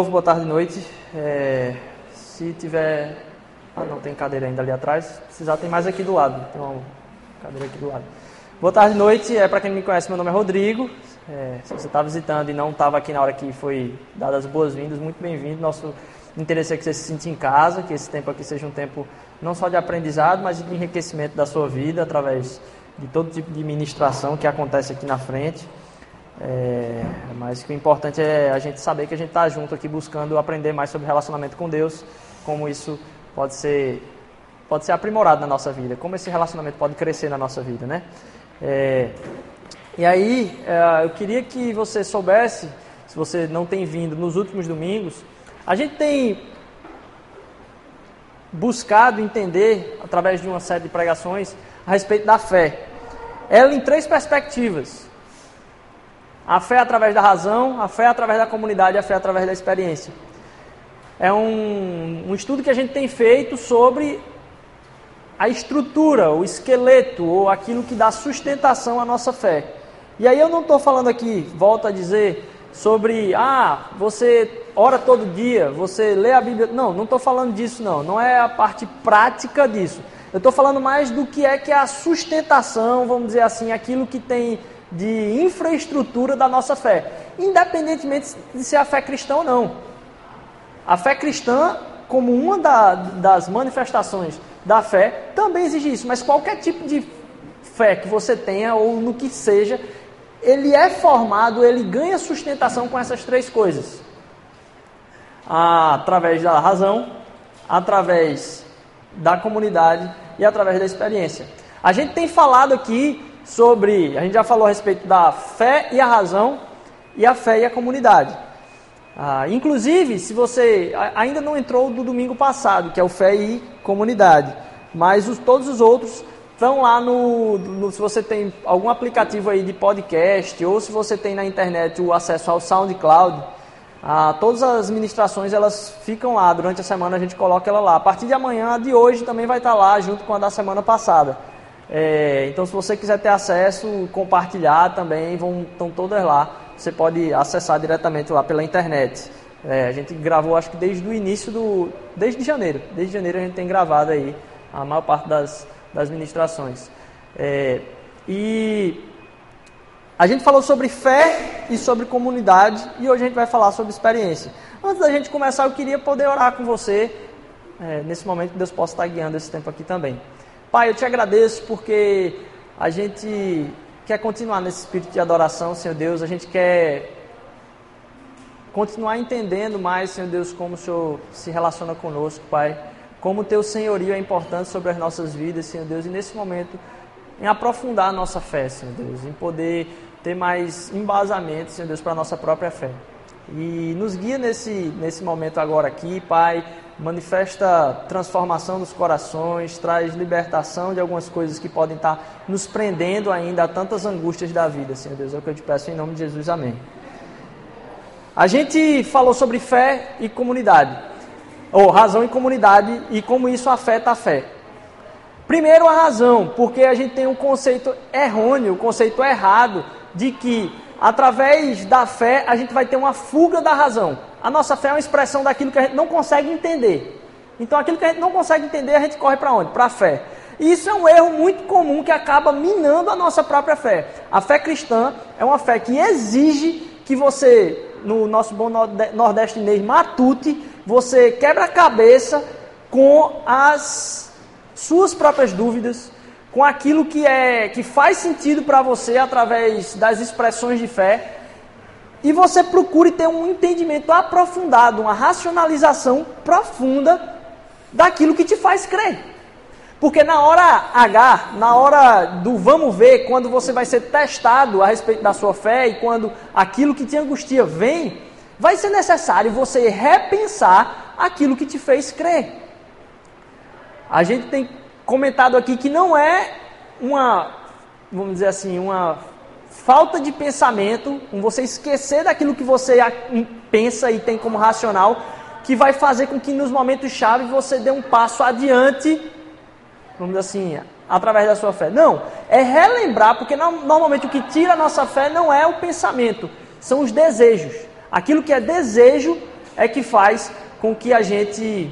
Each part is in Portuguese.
novo, boa tarde, noite. É, se tiver. Ah, não, tem cadeira ainda ali atrás. Se precisar, tem mais aqui do lado. Tem uma cadeira aqui do lado. Boa tarde, noite. É, Para quem me conhece, meu nome é Rodrigo. É, se você está visitando e não estava aqui na hora que foi dadas as boas-vindas, muito bem-vindo. Nosso interesse é que você se sinta em casa, que esse tempo aqui seja um tempo não só de aprendizado, mas de enriquecimento da sua vida através de todo tipo de ministração que acontece aqui na frente. É, mas o importante é a gente saber que a gente está junto aqui buscando aprender mais sobre relacionamento com Deus, como isso pode ser, pode ser aprimorado na nossa vida, como esse relacionamento pode crescer na nossa vida, né? É, e aí, é, eu queria que você soubesse, se você não tem vindo nos últimos domingos, a gente tem buscado entender, através de uma série de pregações, a respeito da fé. Ela em três perspectivas. A fé através da razão, a fé através da comunidade a fé através da experiência. É um, um estudo que a gente tem feito sobre a estrutura, o esqueleto ou aquilo que dá sustentação à nossa fé. E aí eu não estou falando aqui, volto a dizer, sobre, ah, você ora todo dia, você lê a Bíblia. Não, não estou falando disso, não. Não é a parte prática disso. Eu estou falando mais do que é que é a sustentação, vamos dizer assim, aquilo que tem de infraestrutura da nossa fé, independentemente de ser a fé cristã ou não. A fé cristã, como uma da, das manifestações da fé, também exige isso, mas qualquer tipo de fé que você tenha ou no que seja, ele é formado, ele ganha sustentação com essas três coisas: através da razão, através da comunidade e através da experiência. A gente tem falado aqui sobre. A gente já falou a respeito da fé e a razão, e a fé e a comunidade. Ah, inclusive, se você ainda não entrou do domingo passado, que é o fé e comunidade, mas os, todos os outros estão lá no, no, Se você tem algum aplicativo aí de podcast, ou se você tem na internet o acesso ao SoundCloud, ah, todas as ministrações elas ficam lá durante a semana, a gente coloca ela lá. A partir de amanhã, a de hoje também vai estar lá, junto com a da semana passada. É, então, se você quiser ter acesso, compartilhar também, vão, estão todas lá. Você pode acessar diretamente lá pela internet. É, a gente gravou, acho que desde o início do. Desde janeiro. Desde janeiro a gente tem gravado aí a maior parte das, das ministrações. É, e a gente falou sobre fé e sobre comunidade e hoje a gente vai falar sobre experiência. Antes da gente começar, eu queria poder orar com você. É, nesse momento, Deus possa estar guiando esse tempo aqui também. Pai, eu te agradeço porque a gente quer continuar nesse espírito de adoração, Senhor Deus. A gente quer continuar entendendo mais, Senhor Deus, como o Senhor se relaciona conosco, Pai. Como o teu senhorio é importante sobre as nossas vidas, Senhor Deus. E nesse momento, em aprofundar a nossa fé, Senhor Deus. Em poder ter mais embasamento, Senhor Deus, para a nossa própria fé. E nos guia nesse, nesse momento agora aqui, Pai manifesta transformação dos corações, traz libertação de algumas coisas que podem estar nos prendendo ainda a tantas angústias da vida, Senhor Deus. É o que eu te peço em nome de Jesus, amém. A gente falou sobre fé e comunidade, ou razão e comunidade, e como isso afeta a fé. Primeiro, a razão, porque a gente tem um conceito errôneo, um conceito errado, de que através da fé a gente vai ter uma fuga da razão a nossa fé é uma expressão daquilo que a gente não consegue entender. Então, aquilo que a gente não consegue entender, a gente corre para onde? Para a fé. E isso é um erro muito comum que acaba minando a nossa própria fé. A fé cristã é uma fé que exige que você, no nosso bom nordestinês matute, você quebra a cabeça com as suas próprias dúvidas, com aquilo que é que faz sentido para você através das expressões de fé e você procure ter um entendimento aprofundado, uma racionalização profunda daquilo que te faz crer. Porque na hora H, na hora do vamos ver, quando você vai ser testado a respeito da sua fé e quando aquilo que te angustia vem, vai ser necessário você repensar aquilo que te fez crer. A gente tem comentado aqui que não é uma, vamos dizer assim, uma falta de pensamento, um você esquecer daquilo que você pensa e tem como racional, que vai fazer com que nos momentos chave você dê um passo adiante, vamos dizer assim, através da sua fé. Não, é relembrar, porque normalmente o que tira a nossa fé não é o pensamento, são os desejos. Aquilo que é desejo é que faz com que a gente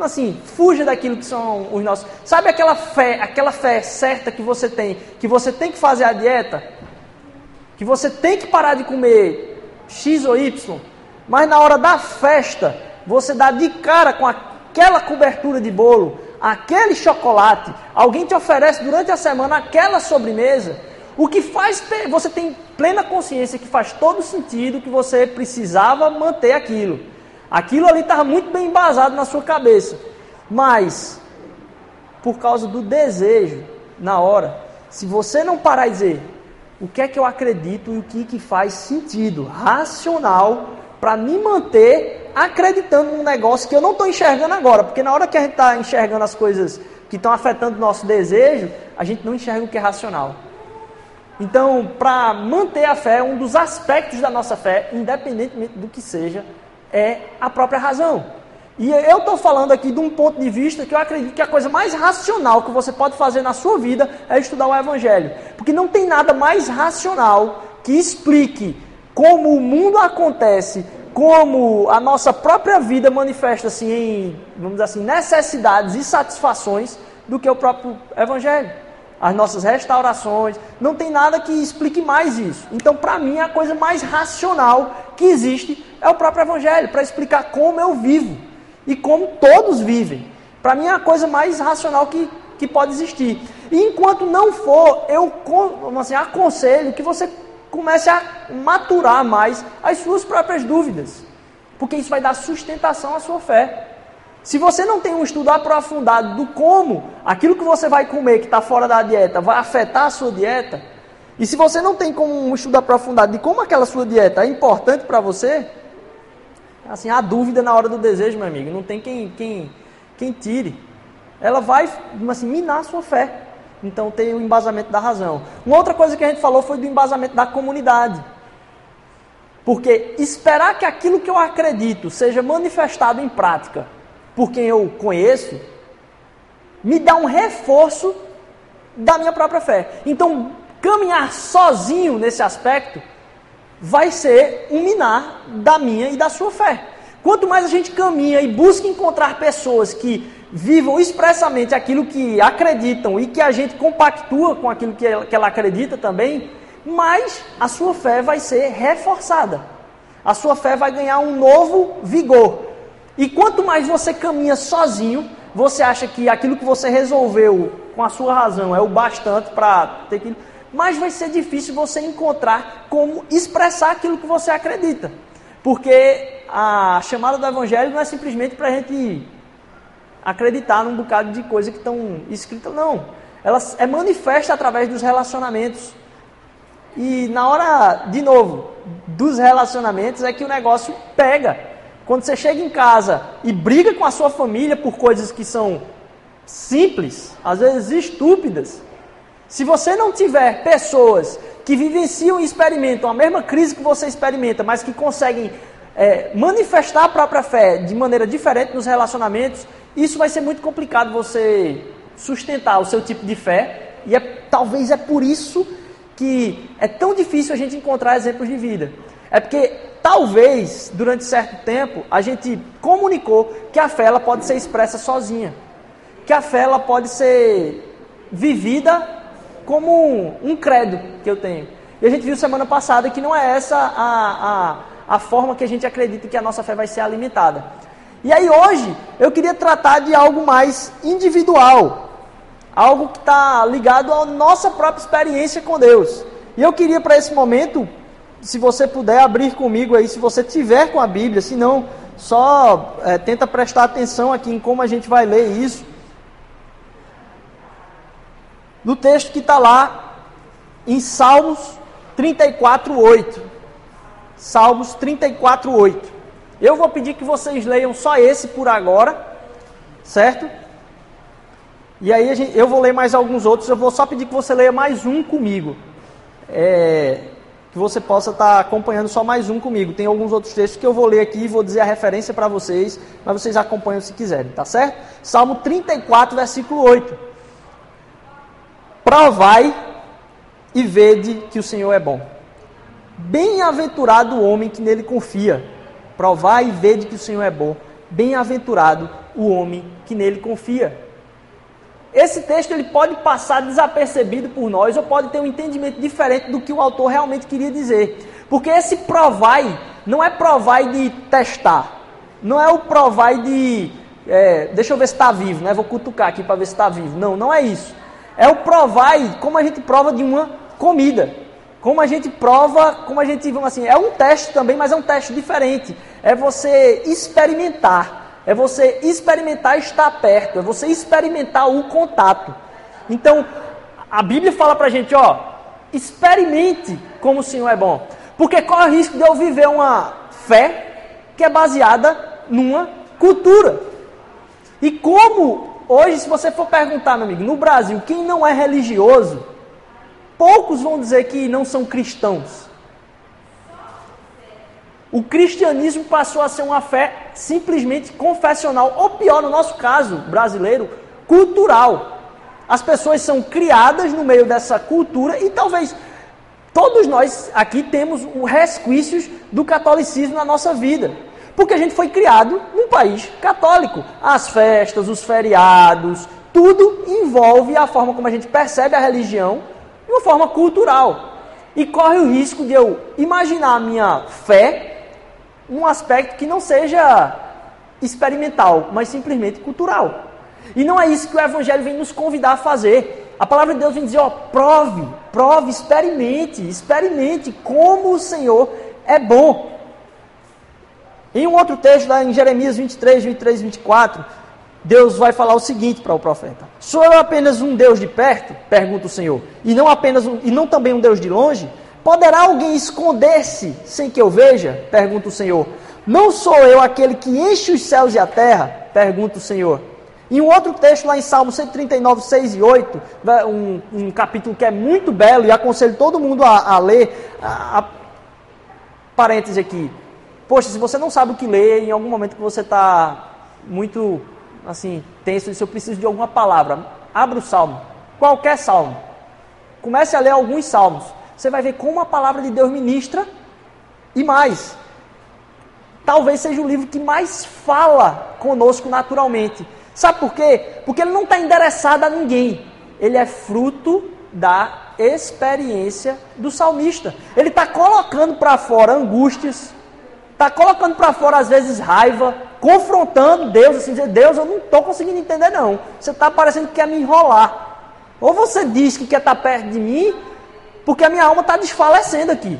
assim, fuja daquilo que são os nossos. Sabe aquela fé, aquela fé certa que você tem, que você tem que fazer a dieta, que você tem que parar de comer X ou Y, mas na hora da festa, você dá de cara com aquela cobertura de bolo, aquele chocolate, alguém te oferece durante a semana aquela sobremesa, o que faz você tem plena consciência que faz todo sentido que você precisava manter aquilo. Aquilo ali estava muito bem embasado na sua cabeça. Mas, por causa do desejo, na hora, se você não parar e dizer o que é que eu acredito e o que, que faz sentido, racional, para me manter acreditando num negócio que eu não estou enxergando agora. Porque na hora que a gente está enxergando as coisas que estão afetando o nosso desejo, a gente não enxerga o que é racional. Então, para manter a fé, um dos aspectos da nossa fé, independentemente do que seja, é a própria razão. E eu estou falando aqui de um ponto de vista que eu acredito que a coisa mais racional que você pode fazer na sua vida é estudar o Evangelho. Porque não tem nada mais racional que explique como o mundo acontece, como a nossa própria vida manifesta-se em, vamos dizer assim, necessidades e satisfações do que o próprio Evangelho as nossas restaurações, não tem nada que explique mais isso. Então, para mim, a coisa mais racional que existe é o próprio Evangelho, para explicar como eu vivo e como todos vivem. Para mim, é a coisa mais racional que, que pode existir. E enquanto não for, eu assim, aconselho que você comece a maturar mais as suas próprias dúvidas, porque isso vai dar sustentação à sua fé. Se você não tem um estudo aprofundado do como aquilo que você vai comer que está fora da dieta vai afetar a sua dieta, e se você não tem como um estudo aprofundado de como aquela sua dieta é importante para você, assim, a dúvida na hora do desejo, meu amigo, não tem quem, quem, quem tire. Ela vai assim, minar a sua fé. Então tem o embasamento da razão. Uma outra coisa que a gente falou foi do embasamento da comunidade. Porque esperar que aquilo que eu acredito seja manifestado em prática por quem eu conheço, me dá um reforço da minha própria fé. Então, caminhar sozinho nesse aspecto vai ser um minar da minha e da sua fé. Quanto mais a gente caminha e busca encontrar pessoas que vivam expressamente aquilo que acreditam e que a gente compactua com aquilo que ela, que ela acredita também, mais a sua fé vai ser reforçada. A sua fé vai ganhar um novo vigor. E quanto mais você caminha sozinho, você acha que aquilo que você resolveu com a sua razão é o bastante para ter que. Mas vai ser difícil você encontrar como expressar aquilo que você acredita. Porque a chamada do Evangelho não é simplesmente para a gente acreditar num bocado de coisa que estão escritas, não. Ela é manifesta através dos relacionamentos. E na hora, de novo, dos relacionamentos é que o negócio pega. Quando você chega em casa e briga com a sua família por coisas que são simples, às vezes estúpidas, se você não tiver pessoas que vivenciam e experimentam a mesma crise que você experimenta, mas que conseguem é, manifestar a própria fé de maneira diferente nos relacionamentos, isso vai ser muito complicado você sustentar o seu tipo de fé. E é, talvez é por isso que é tão difícil a gente encontrar exemplos de vida. É porque talvez durante certo tempo a gente comunicou que a fé ela pode ser expressa sozinha, que a fé ela pode ser vivida como um, um credo que eu tenho. E a gente viu semana passada que não é essa a, a, a forma que a gente acredita que a nossa fé vai ser alimentada. E aí hoje eu queria tratar de algo mais individual, algo que está ligado à nossa própria experiência com Deus. E eu queria para esse momento se você puder abrir comigo aí, se você tiver com a Bíblia, se não, só é, tenta prestar atenção aqui em como a gente vai ler isso. No texto que está lá em Salmos 34, 8. Salmos 34, 8. Eu vou pedir que vocês leiam só esse por agora, certo? E aí gente, eu vou ler mais alguns outros, eu vou só pedir que você leia mais um comigo. É, que você possa estar tá acompanhando só mais um comigo. Tem alguns outros textos que eu vou ler aqui e vou dizer a referência para vocês, mas vocês acompanham se quiserem, tá certo? Salmo 34, versículo 8. Provai e vede que o Senhor é bom. Bem-aventurado o homem que nele confia. Provai e vede que o Senhor é bom. Bem-aventurado o homem que nele confia. Esse texto ele pode passar desapercebido por nós ou pode ter um entendimento diferente do que o autor realmente queria dizer. Porque esse provai não é provai de testar. Não é o provai de. É, deixa eu ver se está vivo, né? Vou cutucar aqui para ver se está vivo. Não, não é isso. É o provai como a gente prova de uma comida. Como a gente prova, como a gente, vamos assim, é um teste também, mas é um teste diferente. É você experimentar é você experimentar estar perto, é você experimentar o contato. Então, a Bíblia fala pra gente, ó, experimente como o Senhor é bom. Porque corre o risco de eu viver uma fé que é baseada numa cultura. E como hoje, se você for perguntar, meu amigo, no Brasil, quem não é religioso, poucos vão dizer que não são cristãos. O cristianismo passou a ser uma fé simplesmente confessional, ou pior, no nosso caso brasileiro, cultural. As pessoas são criadas no meio dessa cultura e talvez todos nós aqui temos resquícios do catolicismo na nossa vida. Porque a gente foi criado num país católico. As festas, os feriados, tudo envolve a forma como a gente percebe a religião de uma forma cultural. E corre o risco de eu imaginar a minha fé um aspecto que não seja experimental, mas simplesmente cultural. E não é isso que o Evangelho vem nos convidar a fazer. A palavra de Deus vem dizer, ó, prove, prove, experimente, experimente como o Senhor é bom. Em um outro texto, lá em Jeremias 23, 23 24, Deus vai falar o seguinte para o profeta: Sou eu apenas um Deus de perto? Pergunta o Senhor. E não apenas um, e não também um Deus de longe? Poderá alguém esconder-se sem que eu veja? Pergunta o Senhor. Não sou eu aquele que enche os céus e a terra? Pergunta o Senhor. Em um outro texto, lá em Salmo 139, 6 e 8, um, um capítulo que é muito belo e aconselho todo mundo a, a ler. A, a, parêntese aqui. Poxa, se você não sabe o que ler, em algum momento que você está muito assim, tenso, se eu preciso de alguma palavra, abra o salmo. Qualquer salmo. Comece a ler alguns salmos você vai ver como a palavra de Deus ministra e mais. Talvez seja o livro que mais fala conosco naturalmente. Sabe por quê? Porque ele não está endereçado a ninguém. Ele é fruto da experiência do salmista. Ele está colocando para fora angústias, está colocando para fora às vezes raiva, confrontando Deus, assim, dizer, Deus, eu não estou conseguindo entender não. Você está parecendo que quer me enrolar. Ou você diz que quer estar tá perto de mim, porque a minha alma está desfalecendo aqui.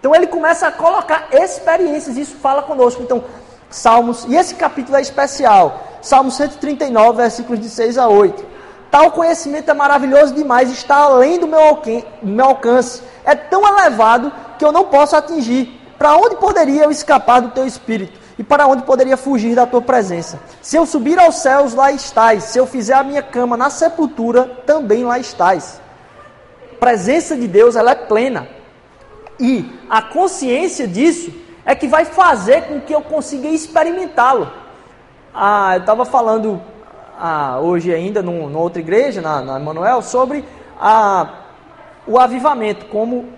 Então ele começa a colocar experiências, isso fala conosco. Então, Salmos, e esse capítulo é especial, Salmos 139, versículos de 6 a 8. Tal conhecimento é maravilhoso demais, está além do meu, meu alcance, é tão elevado que eu não posso atingir. Para onde poderia eu escapar do teu espírito? E para onde poderia fugir da tua presença? Se eu subir aos céus, lá estás. Se eu fizer a minha cama na sepultura, também lá estás presença de Deus ela é plena. E a consciência disso é que vai fazer com que eu consiga experimentá-lo. Ah, eu estava falando ah, hoje ainda numa outra igreja, na, na Emanuel, sobre a, o avivamento, como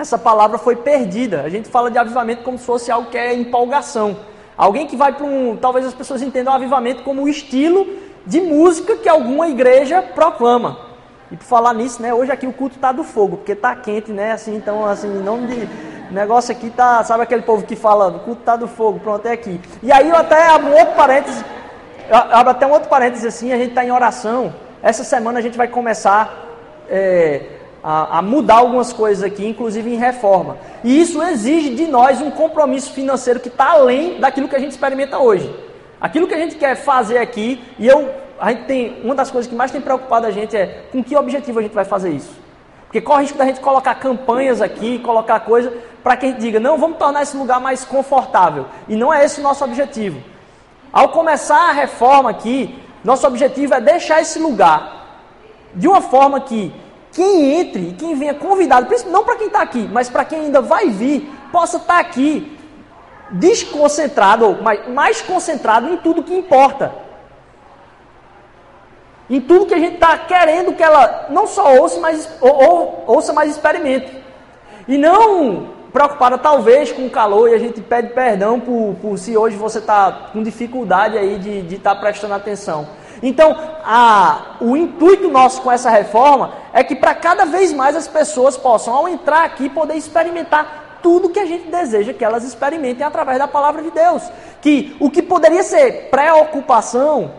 essa palavra foi perdida. A gente fala de avivamento como se fosse algo que é empolgação. Alguém que vai para um. Talvez as pessoas entendam o avivamento como o estilo de música que alguma igreja proclama. E por falar nisso, né, hoje aqui o culto tá do fogo, porque tá quente, né, assim, então, assim, nome de negócio aqui tá, sabe aquele povo que fala, o culto tá do fogo, pronto, é aqui. E aí eu até abro um outro parênteses, abro até um outro parênteses assim, a gente está em oração, essa semana a gente vai começar é, a, a mudar algumas coisas aqui, inclusive em reforma. E isso exige de nós um compromisso financeiro que está além daquilo que a gente experimenta hoje. Aquilo que a gente quer fazer aqui, e eu a gente tem uma das coisas que mais tem preocupado a gente é com que objetivo a gente vai fazer isso. Porque corre o risco da gente colocar campanhas aqui, colocar coisa para que a gente diga, não, vamos tornar esse lugar mais confortável. E não é esse o nosso objetivo. Ao começar a reforma aqui, nosso objetivo é deixar esse lugar de uma forma que quem entre e quem venha convidado, não para quem está aqui, mas para quem ainda vai vir, possa estar tá aqui desconcentrado, ou mais, concentrado em tudo que importa em tudo que a gente está querendo que ela não só ouça, mas ou, ou, ouça, mas experimente. E não preocupada talvez com o calor e a gente pede perdão por, por se hoje você está com dificuldade aí de estar tá prestando atenção. Então, a, o intuito nosso com essa reforma é que para cada vez mais as pessoas possam, ao entrar aqui, poder experimentar tudo que a gente deseja que elas experimentem através da palavra de Deus. Que o que poderia ser preocupação,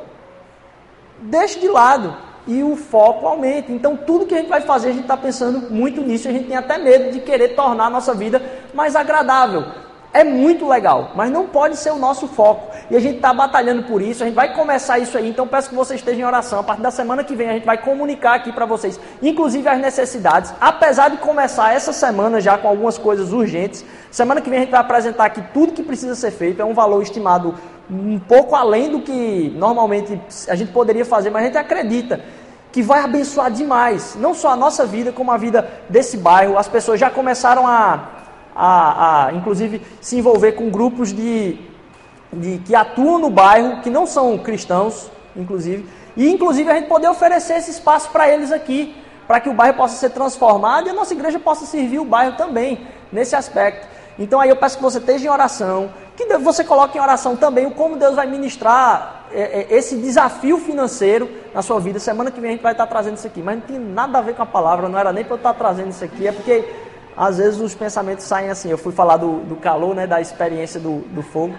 deixe de lado e o foco aumente. Então, tudo que a gente vai fazer, a gente está pensando muito nisso. A gente tem até medo de querer tornar a nossa vida mais agradável. É muito legal, mas não pode ser o nosso foco. E a gente está batalhando por isso, a gente vai começar isso aí. Então peço que vocês estejam em oração. A partir da semana que vem a gente vai comunicar aqui para vocês, inclusive as necessidades. Apesar de começar essa semana já com algumas coisas urgentes, semana que vem a gente vai apresentar aqui tudo que precisa ser feito. É um valor estimado um pouco além do que normalmente a gente poderia fazer, mas a gente acredita que vai abençoar demais, não só a nossa vida, como a vida desse bairro. As pessoas já começaram a a, a inclusive, se envolver com grupos de, de, que atuam no bairro, que não são cristãos, inclusive, e inclusive a gente poder oferecer esse espaço para eles aqui, para que o bairro possa ser transformado e a nossa igreja possa servir o bairro também, nesse aspecto. Então aí eu peço que você esteja em oração, que você coloque em oração também o como Deus vai ministrar é, é, esse desafio financeiro na sua vida. Semana que vem a gente vai estar trazendo isso aqui, mas não tem nada a ver com a palavra, não era nem para eu estar trazendo isso aqui, é porque às vezes os pensamentos saem assim. Eu fui falar do, do calor, né, da experiência do, do fogo.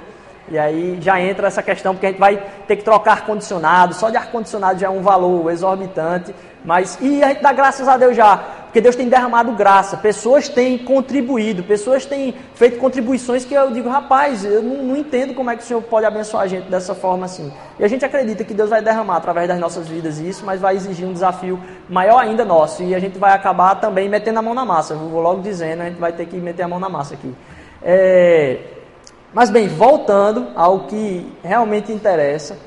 E aí já entra essa questão, porque a gente vai ter que trocar ar-condicionado. Só de ar-condicionado já é um valor exorbitante. Mas, e a gente dá graças a Deus já, porque Deus tem derramado graça. Pessoas têm contribuído, pessoas têm feito contribuições que eu digo, rapaz, eu não, não entendo como é que o Senhor pode abençoar a gente dessa forma assim. E a gente acredita que Deus vai derramar através das nossas vidas isso, mas vai exigir um desafio maior ainda nosso. E a gente vai acabar também metendo a mão na massa. Eu vou logo dizendo, a gente vai ter que meter a mão na massa aqui. É... Mas bem, voltando ao que realmente interessa.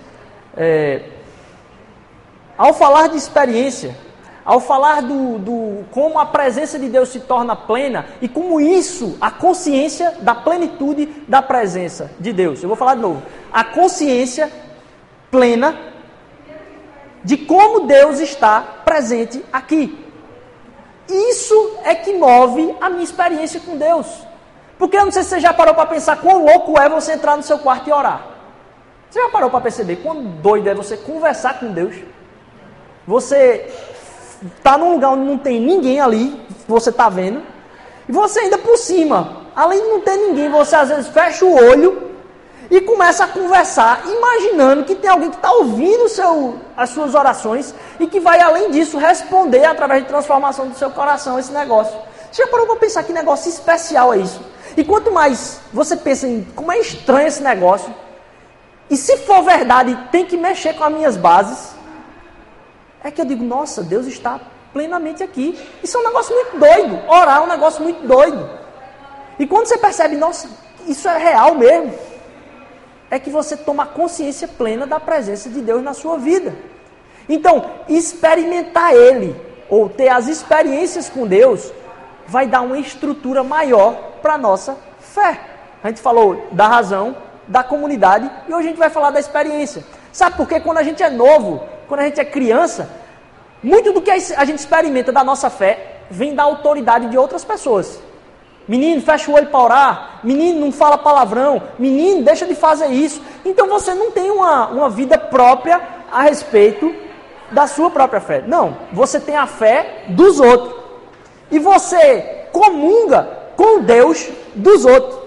É... Ao falar de experiência, ao falar do, do, como a presença de Deus se torna plena e como isso, a consciência da plenitude da presença de Deus. Eu vou falar de novo. A consciência plena de como Deus está presente aqui. Isso é que move a minha experiência com Deus. Porque eu não sei se você já parou para pensar quão louco é você entrar no seu quarto e orar. Você já parou para perceber quão doido é você conversar com Deus? Você está num lugar onde não tem ninguém ali, você está vendo, e você ainda por cima, além de não ter ninguém, você às vezes fecha o olho e começa a conversar, imaginando que tem alguém que está ouvindo seu, as suas orações e que vai, além disso, responder através de transformação do seu coração esse negócio. Você já parou para pensar que negócio especial é isso? E quanto mais você pensa em como é estranho esse negócio, e se for verdade, tem que mexer com as minhas bases, é que eu digo, nossa, Deus está plenamente aqui. Isso é um negócio muito doido. Orar é um negócio muito doido. E quando você percebe, nossa, isso é real mesmo, é que você toma consciência plena da presença de Deus na sua vida. Então, experimentar Ele, ou ter as experiências com Deus, vai dar uma estrutura maior para a nossa fé. A gente falou da razão, da comunidade, e hoje a gente vai falar da experiência. Sabe por quê? Quando a gente é novo, quando a gente é criança, muito do que a gente experimenta da nossa fé vem da autoridade de outras pessoas. Menino, fecha o olho para orar. Menino, não fala palavrão. Menino, deixa de fazer isso. Então você não tem uma, uma vida própria a respeito da sua própria fé. Não, você tem a fé dos outros. E você comunga com Deus dos outros.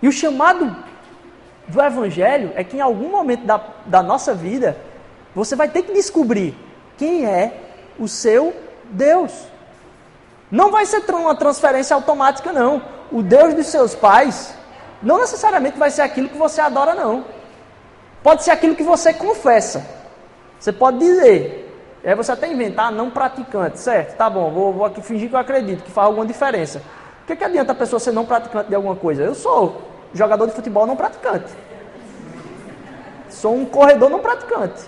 E o chamado do Evangelho é que em algum momento da, da nossa vida, você vai ter que descobrir quem é o seu Deus. Não vai ser uma transferência automática, não. O Deus dos seus pais não necessariamente vai ser aquilo que você adora, não. Pode ser aquilo que você confessa. Você pode dizer. Aí você até inventar não praticante, certo? Tá bom, vou, vou aqui fingir que eu acredito, que faz alguma diferença. O que, que adianta a pessoa ser não praticante de alguma coisa? Eu sou jogador de futebol não praticante. Sou um corredor não praticante.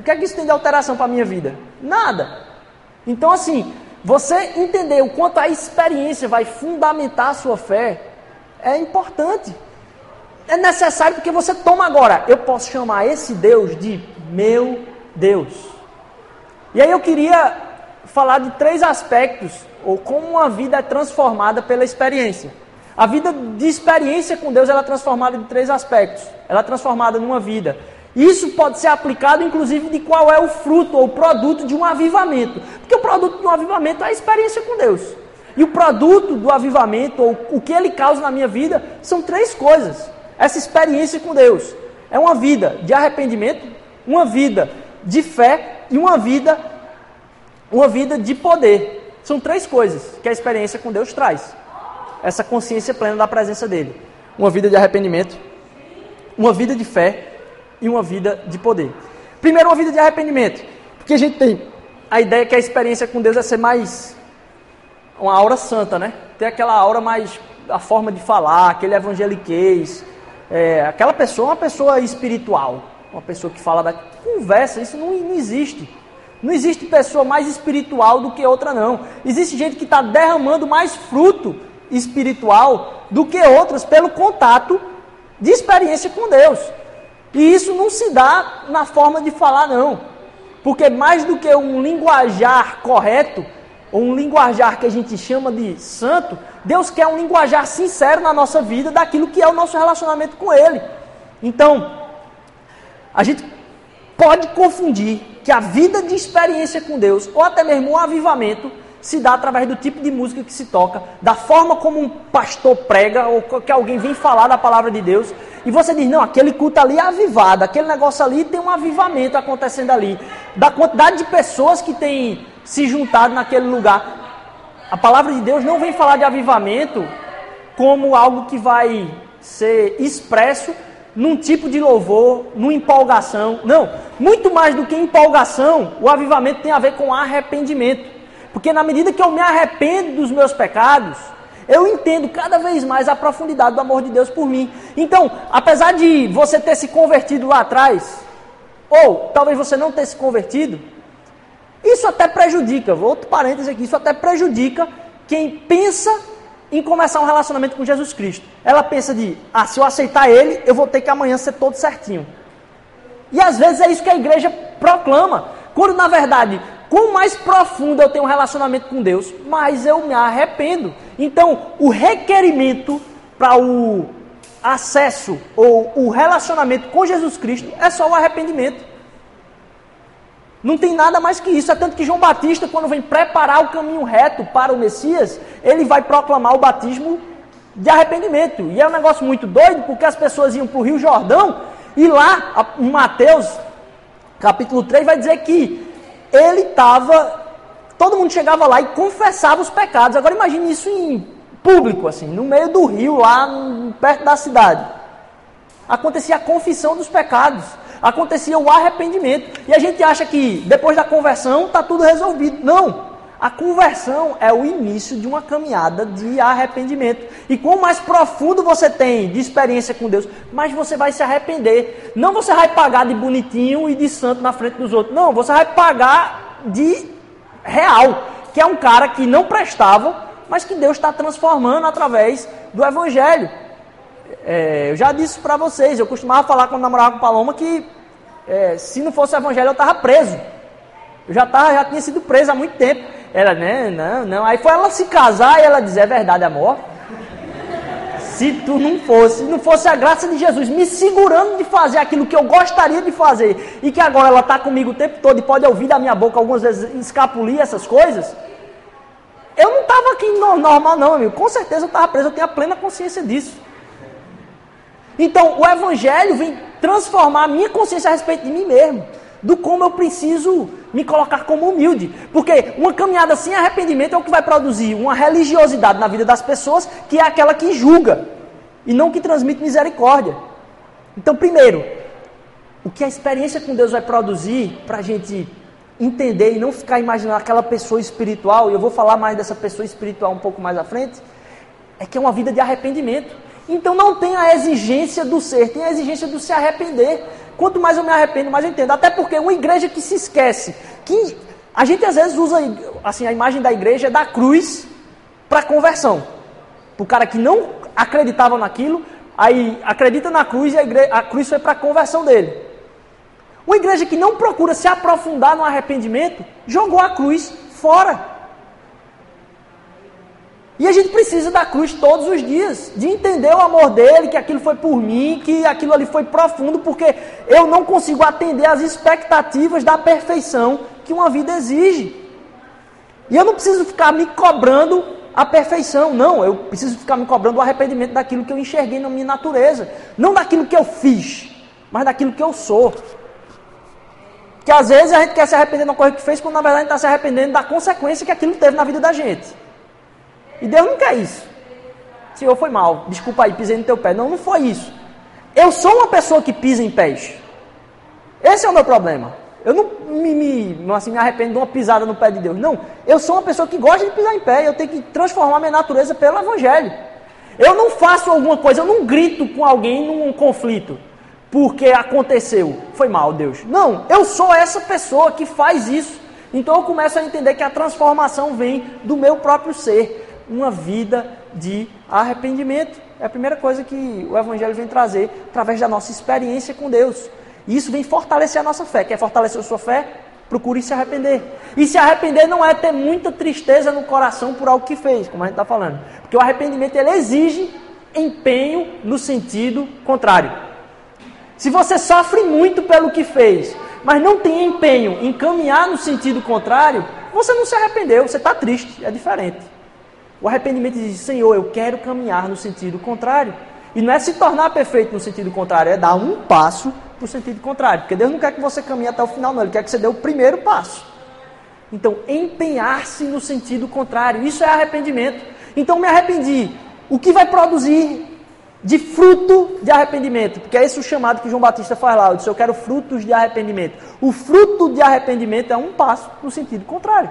O que é que isso tem de alteração para a minha vida? Nada. Então, assim, você entender o quanto a experiência vai fundamentar a sua fé é importante. É necessário porque você toma agora. Eu posso chamar esse Deus de meu Deus. E aí eu queria falar de três aspectos, ou como uma vida é transformada pela experiência. A vida de experiência com Deus ela é transformada em três aspectos. Ela é transformada numa vida. Isso pode ser aplicado, inclusive, de qual é o fruto ou o produto de um avivamento. Porque o produto de um avivamento é a experiência com Deus. E o produto do avivamento, ou o que ele causa na minha vida, são três coisas. Essa experiência com Deus é uma vida de arrependimento, uma vida de fé e uma vida uma vida de poder. São três coisas que a experiência com Deus traz. Essa consciência plena da presença dele. Uma vida de arrependimento, uma vida de fé e uma vida de poder. Primeiro, uma vida de arrependimento. Porque a gente tem a ideia que a experiência com Deus é ser mais uma aura santa, né? Ter aquela aura mais a forma de falar, aquele evangeliquez. É, aquela pessoa é uma pessoa espiritual, uma pessoa que fala da conversa, isso não, não existe. Não existe pessoa mais espiritual do que outra, não. Existe gente que está derramando mais fruto espiritual do que outras pelo contato de experiência com Deus. E isso não se dá na forma de falar, não. Porque mais do que um linguajar correto, ou um linguajar que a gente chama de santo, Deus quer um linguajar sincero na nossa vida daquilo que é o nosso relacionamento com Ele. Então, a gente pode confundir que a vida de experiência com Deus, ou até mesmo o avivamento, se dá através do tipo de música que se toca, da forma como um pastor prega, ou que alguém vem falar da palavra de Deus, e você diz, não, aquele culto ali é avivado, aquele negócio ali tem um avivamento acontecendo ali. Da quantidade de pessoas que têm se juntado naquele lugar. A palavra de Deus não vem falar de avivamento como algo que vai ser expresso num tipo de louvor, numa empolgação. Não, muito mais do que empolgação, o avivamento tem a ver com arrependimento. Porque na medida que eu me arrependo dos meus pecados, eu entendo cada vez mais a profundidade do amor de Deus por mim. Então, apesar de você ter se convertido lá atrás, ou talvez você não ter se convertido, isso até prejudica, outro parênteses aqui, isso até prejudica quem pensa em começar um relacionamento com Jesus Cristo. Ela pensa de, ah, se eu aceitar Ele, eu vou ter que amanhã ser todo certinho. E às vezes é isso que a igreja proclama. Quando na verdade, quanto mais profundo eu tenho um relacionamento com Deus, mais eu me arrependo. Então, o requerimento para o acesso ou o relacionamento com Jesus Cristo é só o arrependimento. Não tem nada mais que isso. É tanto que João Batista, quando vem preparar o caminho reto para o Messias, ele vai proclamar o batismo de arrependimento. E é um negócio muito doido, porque as pessoas iam para o Rio Jordão, e lá, em Mateus, capítulo 3, vai dizer que ele estava. Todo mundo chegava lá e confessava os pecados. Agora imagine isso em público, assim, no meio do rio, lá perto da cidade. Acontecia a confissão dos pecados acontecia o arrependimento. E a gente acha que depois da conversão está tudo resolvido. Não! A conversão é o início de uma caminhada de arrependimento. E quanto mais profundo você tem de experiência com Deus, mais você vai se arrepender. Não você vai pagar de bonitinho e de santo na frente dos outros. Não, você vai pagar de real, que é um cara que não prestava, mas que Deus está transformando através do Evangelho. É, eu já disse para vocês, eu costumava falar quando namorava com Paloma que é, se não fosse o evangelho eu estava preso. Eu já, tava, já tinha sido preso há muito tempo. Ela, né, não, não. Aí foi ela se casar e ela dizer, é verdade, amor. Se tu não fosse, não fosse a graça de Jesus me segurando de fazer aquilo que eu gostaria de fazer, e que agora ela está comigo o tempo todo e pode ouvir da minha boca algumas vezes escapulir essas coisas, eu não estava aqui normal, não, amigo. Com certeza eu estava preso, eu tenho a plena consciência disso. Então, o Evangelho vem transformar a minha consciência a respeito de mim mesmo, do como eu preciso me colocar como humilde. Porque uma caminhada sem arrependimento é o que vai produzir uma religiosidade na vida das pessoas, que é aquela que julga e não que transmite misericórdia. Então, primeiro, o que a experiência com Deus vai produzir para a gente entender e não ficar imaginando aquela pessoa espiritual, e eu vou falar mais dessa pessoa espiritual um pouco mais à frente, é que é uma vida de arrependimento. Então não tem a exigência do ser, tem a exigência do se arrepender. Quanto mais eu me arrependo, mais eu entendo. Até porque uma igreja que se esquece, que a gente às vezes usa assim a imagem da igreja da cruz para conversão. O cara que não acreditava naquilo, aí acredita na cruz e a, igreja, a cruz foi para a conversão dele. Uma igreja que não procura se aprofundar no arrependimento, jogou a cruz fora. E a gente precisa da cruz todos os dias, de entender o amor dele, que aquilo foi por mim, que aquilo ali foi profundo, porque eu não consigo atender às expectativas da perfeição que uma vida exige. E eu não preciso ficar me cobrando a perfeição, não, eu preciso ficar me cobrando o arrependimento daquilo que eu enxerguei na minha natureza, não daquilo que eu fiz, mas daquilo que eu sou. Que às vezes a gente quer se arrepender de uma coisa que fez, quando na verdade a gente está se arrependendo da consequência que aquilo teve na vida da gente. E Deus não quer isso. Senhor, foi mal. Desculpa aí, pisei no teu pé. Não, não foi isso. Eu sou uma pessoa que pisa em pés. Esse é o meu problema. Eu não me, me, assim, me arrependo de uma pisada no pé de Deus. Não. Eu sou uma pessoa que gosta de pisar em pé. Eu tenho que transformar minha natureza pelo Evangelho. Eu não faço alguma coisa, eu não grito com alguém num conflito. Porque aconteceu. Foi mal, Deus. Não. Eu sou essa pessoa que faz isso. Então eu começo a entender que a transformação vem do meu próprio ser uma vida de arrependimento. É a primeira coisa que o Evangelho vem trazer através da nossa experiência com Deus. E isso vem fortalecer a nossa fé. Quer fortalecer a sua fé? Procure se arrepender. E se arrepender não é ter muita tristeza no coração por algo que fez, como a gente está falando. Porque o arrependimento ele exige empenho no sentido contrário. Se você sofre muito pelo que fez, mas não tem empenho em caminhar no sentido contrário, você não se arrependeu, você está triste, é diferente. O arrependimento diz: Senhor, eu quero caminhar no sentido contrário. E não é se tornar perfeito no sentido contrário, é dar um passo para o sentido contrário. Porque Deus não quer que você caminhe até o final, não. Ele quer que você dê o primeiro passo. Então, empenhar-se no sentido contrário. Isso é arrependimento. Então, me arrependi. O que vai produzir de fruto de arrependimento? Porque é esse o chamado que João Batista faz lá. Eu disse: Eu quero frutos de arrependimento. O fruto de arrependimento é um passo no sentido contrário.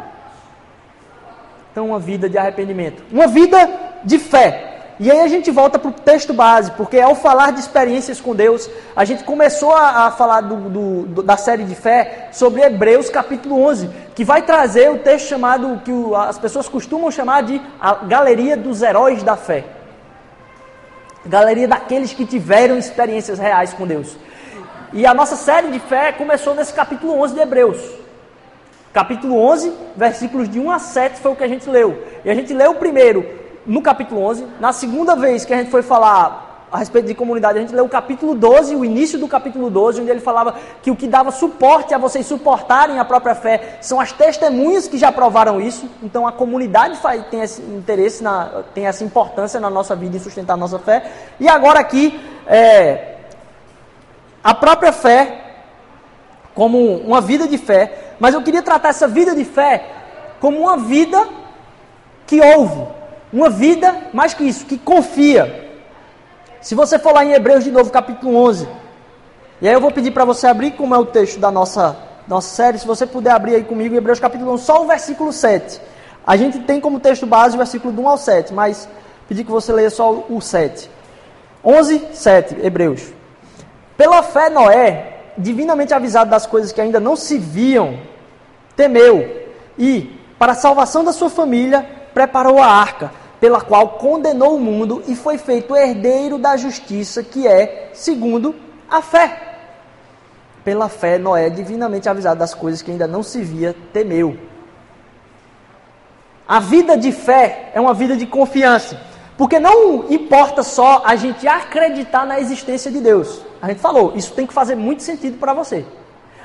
Então, uma vida de arrependimento. Uma vida de fé. E aí a gente volta para o texto base, porque ao falar de experiências com Deus, a gente começou a, a falar do, do, da série de fé sobre Hebreus capítulo 11, que vai trazer o texto chamado, que o, as pessoas costumam chamar de a galeria dos heróis da fé. Galeria daqueles que tiveram experiências reais com Deus. E a nossa série de fé começou nesse capítulo 11 de Hebreus. Capítulo 11, versículos de 1 a 7 foi o que a gente leu. E a gente leu primeiro no capítulo 11. Na segunda vez que a gente foi falar a respeito de comunidade, a gente leu o capítulo 12, o início do capítulo 12, onde ele falava que o que dava suporte a vocês suportarem a própria fé são as testemunhas que já provaram isso. Então a comunidade faz, tem esse interesse, na, tem essa importância na nossa vida em sustentar a nossa fé. E agora aqui, é, a própria fé como uma vida de fé mas eu queria tratar essa vida de fé como uma vida que ouve, uma vida, mais que isso, que confia. Se você for lá em Hebreus de novo, capítulo 11, e aí eu vou pedir para você abrir como é o texto da nossa, nossa série, se você puder abrir aí comigo, Hebreus capítulo 11, só o versículo 7. A gente tem como texto base o versículo do 1 ao 7, mas pedir que você leia só o 7. 11, 7, Hebreus. Pela fé, Noé, divinamente avisado das coisas que ainda não se viam, temeu e, para a salvação da sua família, preparou a arca, pela qual condenou o mundo e foi feito herdeiro da justiça, que é segundo a fé. Pela fé, Noé, divinamente avisado das coisas que ainda não se via, temeu. A vida de fé é uma vida de confiança. Porque não importa só a gente acreditar na existência de Deus. A gente falou, isso tem que fazer muito sentido para você.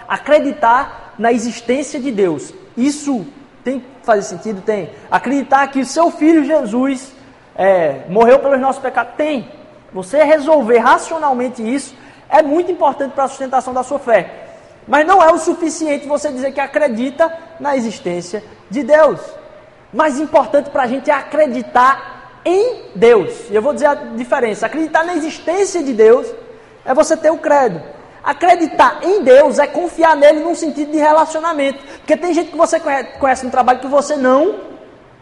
Acreditar na existência de Deus. Isso tem que fazer sentido? Tem. Acreditar que o seu filho Jesus é, morreu pelos nossos pecados? Tem. Você resolver racionalmente isso é muito importante para a sustentação da sua fé. Mas não é o suficiente você dizer que acredita na existência de Deus. Mais importante para a gente é acreditar em Deus. E eu vou dizer a diferença. Acreditar na existência de Deus é você ter o credo. Acreditar em Deus é confiar nele num sentido de relacionamento. Porque tem gente que você conhece no trabalho que você não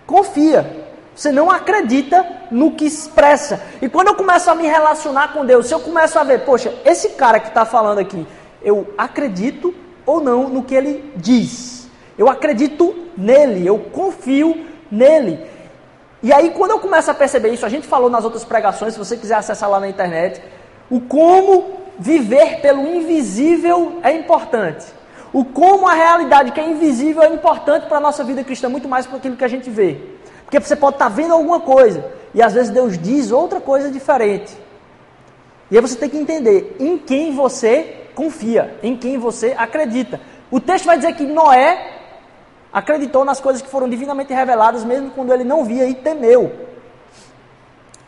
confia. Você não acredita no que expressa. E quando eu começo a me relacionar com Deus, se eu começo a ver, poxa, esse cara que está falando aqui, eu acredito ou não no que ele diz. Eu acredito nele, eu confio nele. E aí, quando eu começo a perceber isso, a gente falou nas outras pregações, se você quiser acessar lá na internet, o como viver pelo invisível é importante. O como a realidade que é invisível é importante para a nossa vida cristã, muito mais para aquilo que a gente vê. Porque você pode estar tá vendo alguma coisa e às vezes Deus diz outra coisa diferente. E aí você tem que entender em quem você confia, em quem você acredita. O texto vai dizer que Noé acreditou nas coisas que foram divinamente reveladas, mesmo quando ele não via e temeu.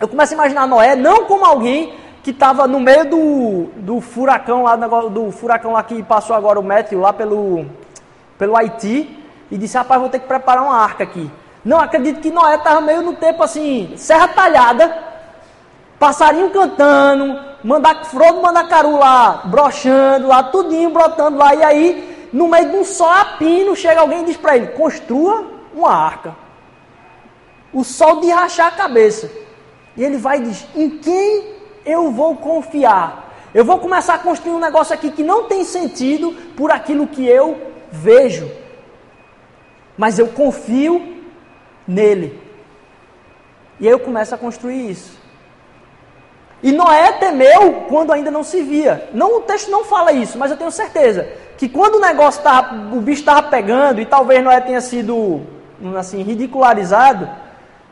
Eu começo a imaginar Noé não como alguém que estava no meio do, do furacão lá, do furacão lá que passou agora o Matthew lá pelo, pelo Haiti e disse, rapaz, vou ter que preparar uma arca aqui. Não, acredito que Noé estava meio no tempo assim, serra talhada, passarinho cantando, mandar, Frodo Mandacaru lá, brochando lá, tudinho brotando lá, e aí, no meio de um sol a pino, chega alguém e diz para ele, construa uma arca. O sol de rachar a cabeça. E ele vai e diz, em quem eu vou confiar. Eu vou começar a construir um negócio aqui que não tem sentido por aquilo que eu vejo. Mas eu confio nele. E aí eu começo a construir isso. E Noé temeu quando ainda não se via. Não, o texto não fala isso, mas eu tenho certeza que quando o negócio tava, o bicho estava pegando, e talvez Noé tenha sido assim, ridicularizado,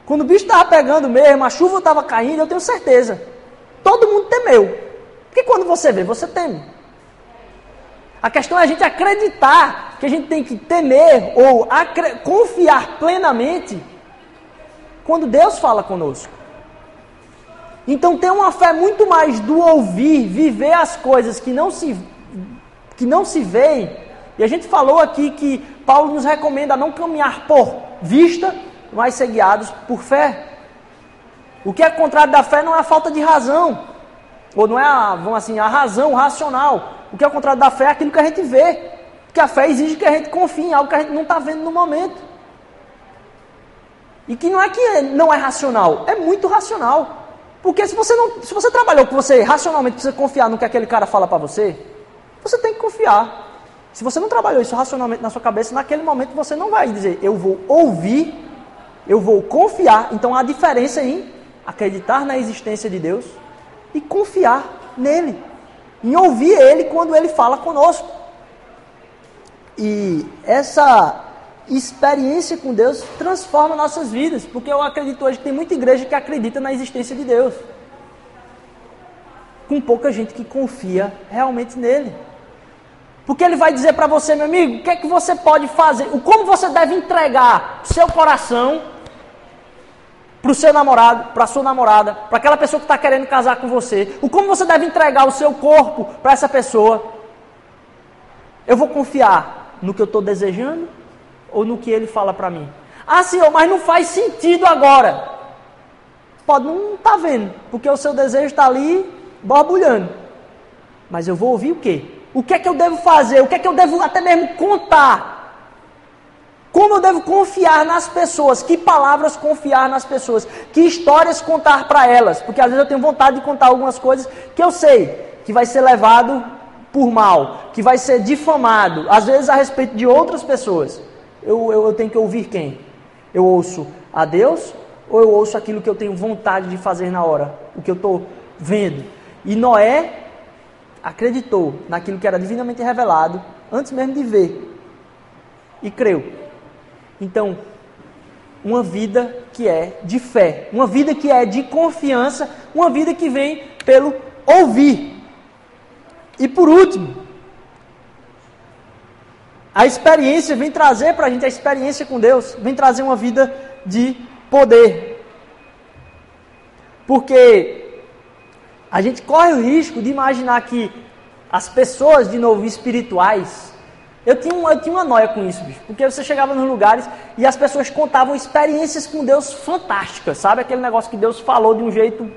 quando o bicho estava pegando mesmo, a chuva estava caindo, eu tenho certeza Todo mundo temeu. Porque quando você vê, você teme. A questão é a gente acreditar que a gente tem que temer ou confiar plenamente quando Deus fala conosco. Então tem uma fé muito mais do ouvir, viver as coisas que não se que não se veem. E a gente falou aqui que Paulo nos recomenda não caminhar por vista, mas ser guiados por fé. O que é contrário da fé não é a falta de razão, ou não é a, vamos assim, a razão racional. O que é contrário da fé é aquilo que a gente vê. Porque a fé exige que a gente confie em algo que a gente não está vendo no momento. E que não é que não é racional, é muito racional. Porque se você não, se você trabalhou com você racionalmente precisa confiar no que aquele cara fala para você, você tem que confiar. Se você não trabalhou isso racionalmente na sua cabeça, naquele momento você não vai dizer, eu vou ouvir, eu vou confiar. Então há diferença em acreditar na existência de Deus e confiar nele, em ouvir ele quando ele fala conosco. E essa experiência com Deus transforma nossas vidas, porque eu acredito hoje que tem muita igreja que acredita na existência de Deus, com pouca gente que confia realmente nele. Porque ele vai dizer para você, meu amigo, o que é que você pode fazer, o como você deve entregar seu coração para o seu namorado, para a sua namorada, para aquela pessoa que está querendo casar com você, o como você deve entregar o seu corpo para essa pessoa. Eu vou confiar no que eu estou desejando ou no que ele fala para mim? Ah, senhor, mas não faz sentido agora. Pode não estar tá vendo, porque o seu desejo está ali borbulhando. Mas eu vou ouvir o quê? O que é que eu devo fazer? O que é que eu devo até mesmo contar como eu devo confiar nas pessoas? Que palavras confiar nas pessoas? Que histórias contar para elas? Porque às vezes eu tenho vontade de contar algumas coisas que eu sei que vai ser levado por mal, que vai ser difamado, às vezes a respeito de outras pessoas. Eu, eu, eu tenho que ouvir quem? Eu ouço a Deus ou eu ouço aquilo que eu tenho vontade de fazer na hora? O que eu estou vendo? E Noé acreditou naquilo que era divinamente revelado antes mesmo de ver e creu. Então, uma vida que é de fé, uma vida que é de confiança, uma vida que vem pelo ouvir. E por último, a experiência vem trazer para a gente a experiência com Deus, vem trazer uma vida de poder. Porque a gente corre o risco de imaginar que as pessoas, de novo, espirituais, eu tinha, uma, eu tinha uma noia com isso, bicho. Porque você chegava nos lugares e as pessoas contavam experiências com Deus fantásticas, sabe? Aquele negócio que Deus falou de um jeito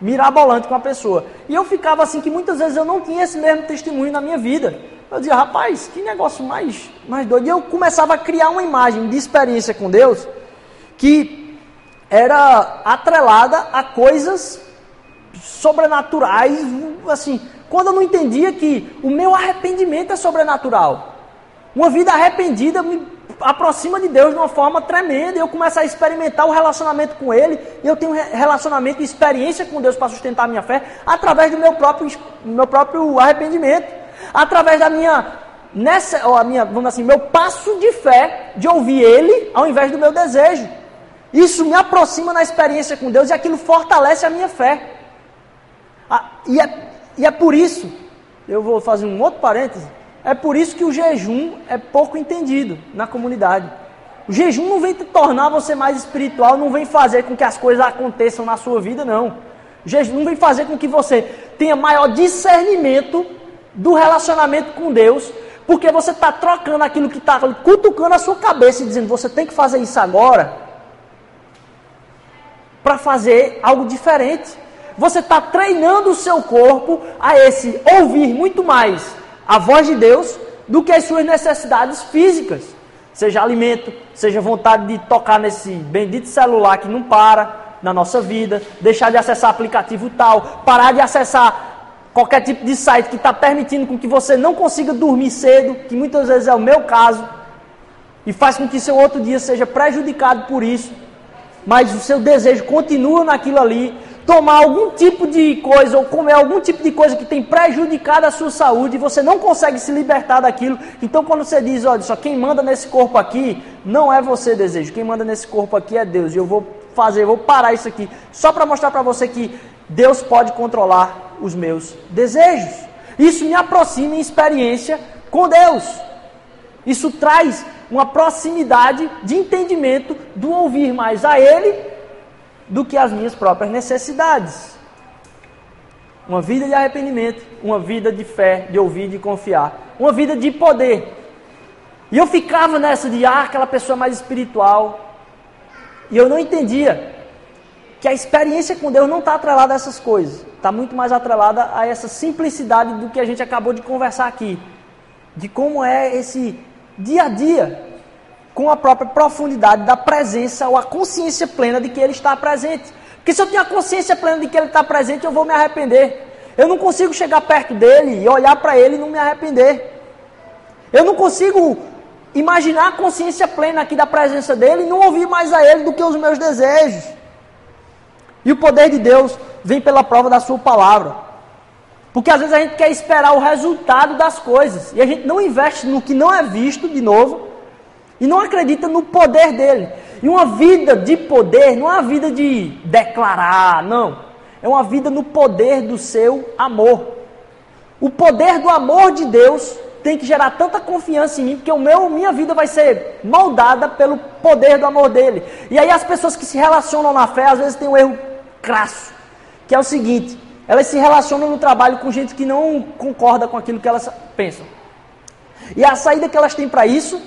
mirabolante com a pessoa. E eu ficava assim que muitas vezes eu não tinha esse mesmo testemunho na minha vida. Eu dizia, rapaz, que negócio mais, mais doido. E eu começava a criar uma imagem de experiência com Deus que era atrelada a coisas sobrenaturais, assim, quando eu não entendia que o meu arrependimento é sobrenatural. Uma vida arrependida me aproxima de Deus de uma forma tremenda eu começo a experimentar o relacionamento com Ele e eu tenho relacionamento e experiência com Deus para sustentar a minha fé através do meu próprio, meu próprio arrependimento, através da minha nessa, ou a minha, vamos assim, meu passo de fé de ouvir Ele ao invés do meu desejo. Isso me aproxima na experiência com Deus e aquilo fortalece a minha fé. Ah, e, é, e é por isso, eu vou fazer um outro parêntese, é por isso que o jejum é pouco entendido na comunidade. O jejum não vem te tornar você mais espiritual, não vem fazer com que as coisas aconteçam na sua vida, não. O jejum vem fazer com que você tenha maior discernimento do relacionamento com Deus, porque você está trocando aquilo que está cutucando a sua cabeça e dizendo, você tem que fazer isso agora para fazer algo diferente. Você está treinando o seu corpo a esse ouvir muito mais a voz de Deus do que as suas necessidades físicas. Seja alimento, seja vontade de tocar nesse bendito celular que não para na nossa vida, deixar de acessar aplicativo tal, parar de acessar qualquer tipo de site que está permitindo com que você não consiga dormir cedo, que muitas vezes é o meu caso, e faz com que seu outro dia seja prejudicado por isso mas o seu desejo continua naquilo ali, tomar algum tipo de coisa ou comer algum tipo de coisa que tem prejudicado a sua saúde e você não consegue se libertar daquilo. Então, quando você diz, olha só, quem manda nesse corpo aqui não é você, desejo, quem manda nesse corpo aqui é Deus. E eu vou fazer, eu vou parar isso aqui só para mostrar para você que Deus pode controlar os meus desejos. Isso me aproxima em experiência com Deus. Isso traz uma proximidade de entendimento do ouvir mais a Ele do que as minhas próprias necessidades. Uma vida de arrependimento, uma vida de fé, de ouvir, de confiar, uma vida de poder. E eu ficava nessa de ah, aquela pessoa mais espiritual. E eu não entendia que a experiência com Deus não está atrelada a essas coisas. Está muito mais atrelada a essa simplicidade do que a gente acabou de conversar aqui. De como é esse dia a dia, com a própria profundidade da presença ou a consciência plena de que Ele está presente. Porque se eu tenho a consciência plena de que Ele está presente, eu vou me arrepender. Eu não consigo chegar perto dele e olhar para ele e não me arrepender. Eu não consigo imaginar a consciência plena aqui da presença dele e não ouvir mais a ele do que os meus desejos. E o poder de Deus vem pela prova da sua palavra. Porque às vezes a gente quer esperar o resultado das coisas e a gente não investe no que não é visto de novo e não acredita no poder dele. E uma vida de poder não é uma vida de declarar, não. É uma vida no poder do seu amor. O poder do amor de Deus tem que gerar tanta confiança em mim, porque o meu, minha vida vai ser moldada pelo poder do amor dele. E aí as pessoas que se relacionam na fé, às vezes tem um erro crasso, que é o seguinte: elas se relacionam no trabalho com gente que não concorda com aquilo que elas pensam. E a saída que elas têm para isso,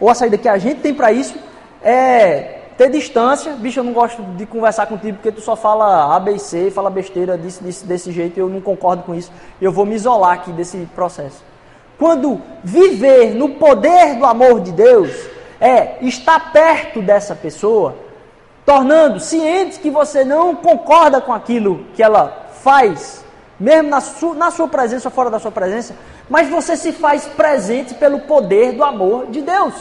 ou a saída que a gente tem para isso, é ter distância. Bicho, eu não gosto de conversar contigo porque tu só fala A, B e C, fala besteira desse, desse, desse jeito, eu não concordo com isso. Eu vou me isolar aqui desse processo. Quando viver no poder do amor de Deus é estar perto dessa pessoa, tornando ciente que você não concorda com aquilo que ela faz, mesmo na sua, na sua presença ou fora da sua presença, mas você se faz presente pelo poder do amor de Deus.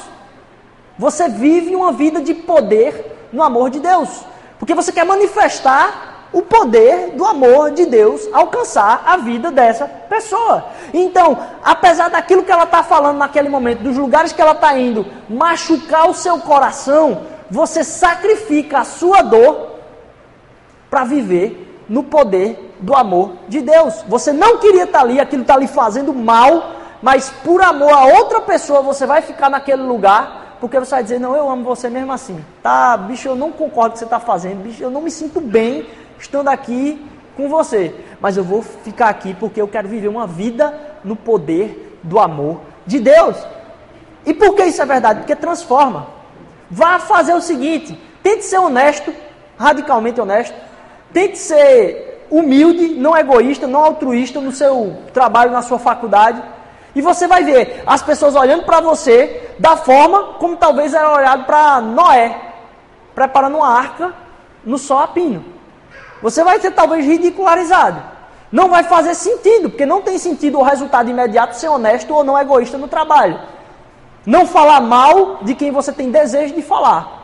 Você vive uma vida de poder no amor de Deus, porque você quer manifestar o poder do amor de Deus alcançar a vida dessa pessoa. Então, apesar daquilo que ela está falando naquele momento, dos lugares que ela está indo, machucar o seu coração, você sacrifica a sua dor para viver no poder do amor de Deus. Você não queria estar ali, aquilo está ali fazendo mal, mas por amor a outra pessoa você vai ficar naquele lugar, porque você vai dizer, não, eu amo você mesmo assim. Tá, bicho, eu não concordo com o que você está fazendo, bicho, eu não me sinto bem estando aqui com você, mas eu vou ficar aqui porque eu quero viver uma vida no poder do amor de Deus. E por que isso é verdade? Porque transforma. Vá fazer o seguinte: tente ser honesto, radicalmente honesto, tente ser humilde, não egoísta, não altruísta no seu trabalho, na sua faculdade. E você vai ver as pessoas olhando para você da forma como talvez era olhado para Noé, preparando uma arca no sol a pino. Você vai ser talvez ridicularizado. Não vai fazer sentido, porque não tem sentido o resultado imediato ser honesto ou não egoísta no trabalho. Não falar mal de quem você tem desejo de falar.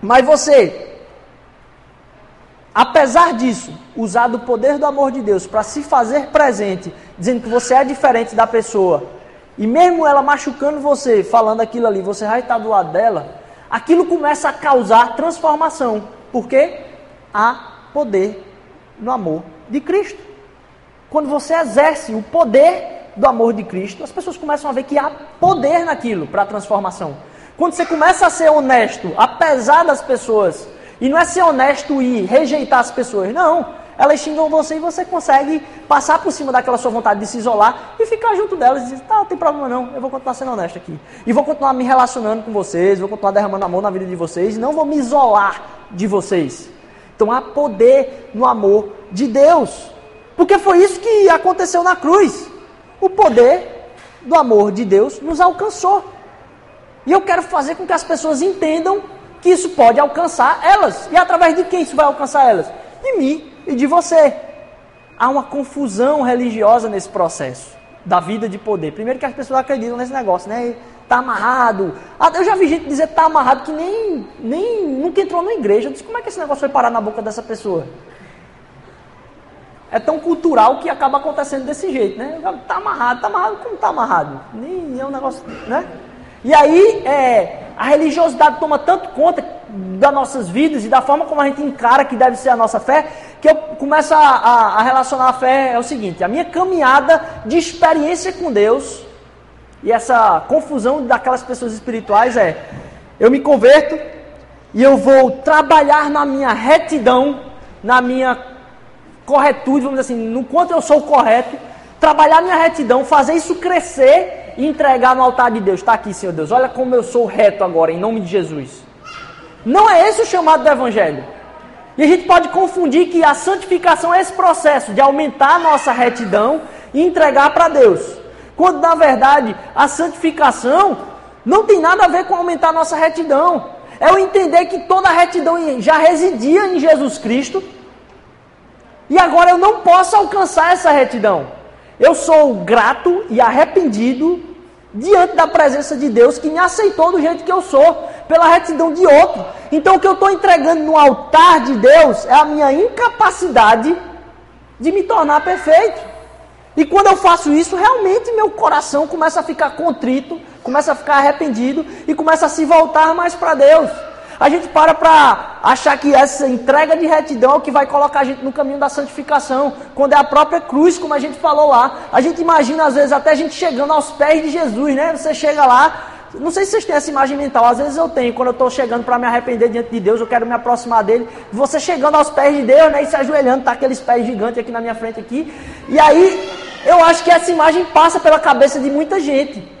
Mas você apesar disso, usar do poder do amor de Deus para se fazer presente, dizendo que você é diferente da pessoa, e mesmo ela machucando você, falando aquilo ali, você vai estar do lado dela, aquilo começa a causar transformação. Por quê? Há poder no amor de Cristo. Quando você exerce o poder do amor de Cristo, as pessoas começam a ver que há poder naquilo para a transformação. Quando você começa a ser honesto, apesar das pessoas, e não é ser honesto e rejeitar as pessoas, não. Elas xingam você e você consegue passar por cima daquela sua vontade de se isolar e ficar junto delas e dizer, tá, não tem problema não, eu vou continuar sendo honesto aqui. E vou continuar me relacionando com vocês, vou continuar derramando amor na vida de vocês, não vou me isolar de vocês. Então há poder no amor de Deus. Porque foi isso que aconteceu na cruz. O poder do amor de Deus nos alcançou. E eu quero fazer com que as pessoas entendam que isso pode alcançar elas. E através de quem isso vai alcançar elas? De mim e de você. Há uma confusão religiosa nesse processo da vida de poder. Primeiro que as pessoas acreditam nesse negócio, né? Tá amarrado. Ah, eu já vi gente dizer tá amarrado que nem, nem nunca entrou na igreja. Eu disse, como é que esse negócio foi parar na boca dessa pessoa? É tão cultural que acaba acontecendo desse jeito, né? Tá amarrado, tá amarrado, como tá amarrado? Nem é um negócio, né? E aí, é, a religiosidade toma tanto conta das nossas vidas e da forma como a gente encara que deve ser a nossa fé, que eu começo a, a, a relacionar a fé é o seguinte: a minha caminhada de experiência com Deus e essa confusão daquelas pessoas espirituais é: eu me converto e eu vou trabalhar na minha retidão, na minha corretude, vamos dizer assim, no quanto eu sou correto, trabalhar minha retidão, fazer isso crescer entregar no altar de Deus. Está aqui, Senhor Deus. Olha como eu sou reto agora, em nome de Jesus. Não é esse o chamado do Evangelho. E a gente pode confundir que a santificação é esse processo de aumentar a nossa retidão e entregar para Deus. Quando na verdade a santificação não tem nada a ver com aumentar a nossa retidão. É o entender que toda a retidão já residia em Jesus Cristo. E agora eu não posso alcançar essa retidão. Eu sou grato e arrependido diante da presença de Deus que me aceitou do jeito que eu sou, pela retidão de outro. Então o que eu estou entregando no altar de Deus é a minha incapacidade de me tornar perfeito. E quando eu faço isso, realmente meu coração começa a ficar contrito, começa a ficar arrependido e começa a se voltar mais para Deus. A gente para para achar que essa entrega de retidão é o que vai colocar a gente no caminho da santificação, quando é a própria cruz, como a gente falou lá. A gente imagina, às vezes, até a gente chegando aos pés de Jesus, né? Você chega lá, não sei se vocês têm essa imagem mental, às vezes eu tenho, quando eu estou chegando para me arrepender diante de Deus, eu quero me aproximar dele, você chegando aos pés de Deus, né, e se ajoelhando, tá aqueles pés gigantes aqui na minha frente aqui, e aí eu acho que essa imagem passa pela cabeça de muita gente.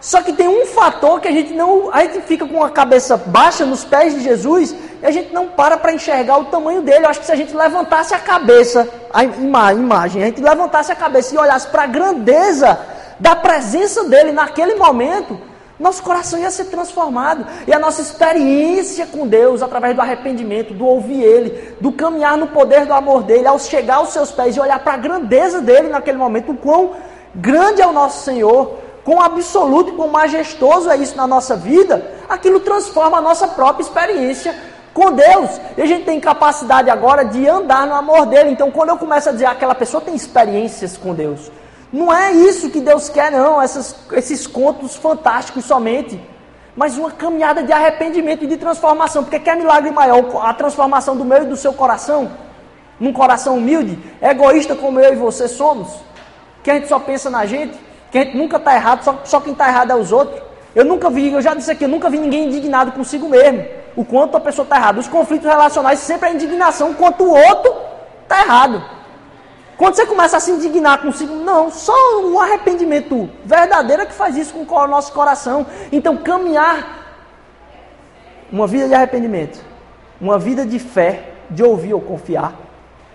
Só que tem um fator que a gente não. A gente fica com a cabeça baixa nos pés de Jesus e a gente não para para enxergar o tamanho dele. Eu acho que se a gente levantasse a cabeça, a imagem, a gente levantasse a cabeça e olhasse para a grandeza da presença dele naquele momento, nosso coração ia ser transformado. E a nossa experiência com Deus, através do arrependimento, do ouvir Ele, do caminhar no poder do amor dele, ao chegar aos seus pés e olhar para a grandeza dele naquele momento, o quão grande é o nosso Senhor quão absoluto e quão majestoso é isso na nossa vida, aquilo transforma a nossa própria experiência com Deus. E a gente tem capacidade agora de andar no amor dele. Então, quando eu começo a dizer que aquela pessoa tem experiências com Deus, não é isso que Deus quer, não, essas, esses contos fantásticos somente. Mas uma caminhada de arrependimento e de transformação. Porque quer milagre maior a transformação do meu e do seu coração? Num coração humilde, egoísta como eu e você somos? Que a gente só pensa na gente? Que a gente nunca está errado, só, só quem está errado é os outros. Eu nunca vi, eu já disse aqui, eu nunca vi ninguém indignado consigo mesmo. O quanto a pessoa está errada. Os conflitos relacionais sempre é indignação quanto o outro está errado. Quando você começa a se indignar consigo, não, só um arrependimento verdadeiro é que faz isso com o nosso coração. Então, caminhar uma vida de arrependimento, uma vida de fé, de ouvir ou confiar,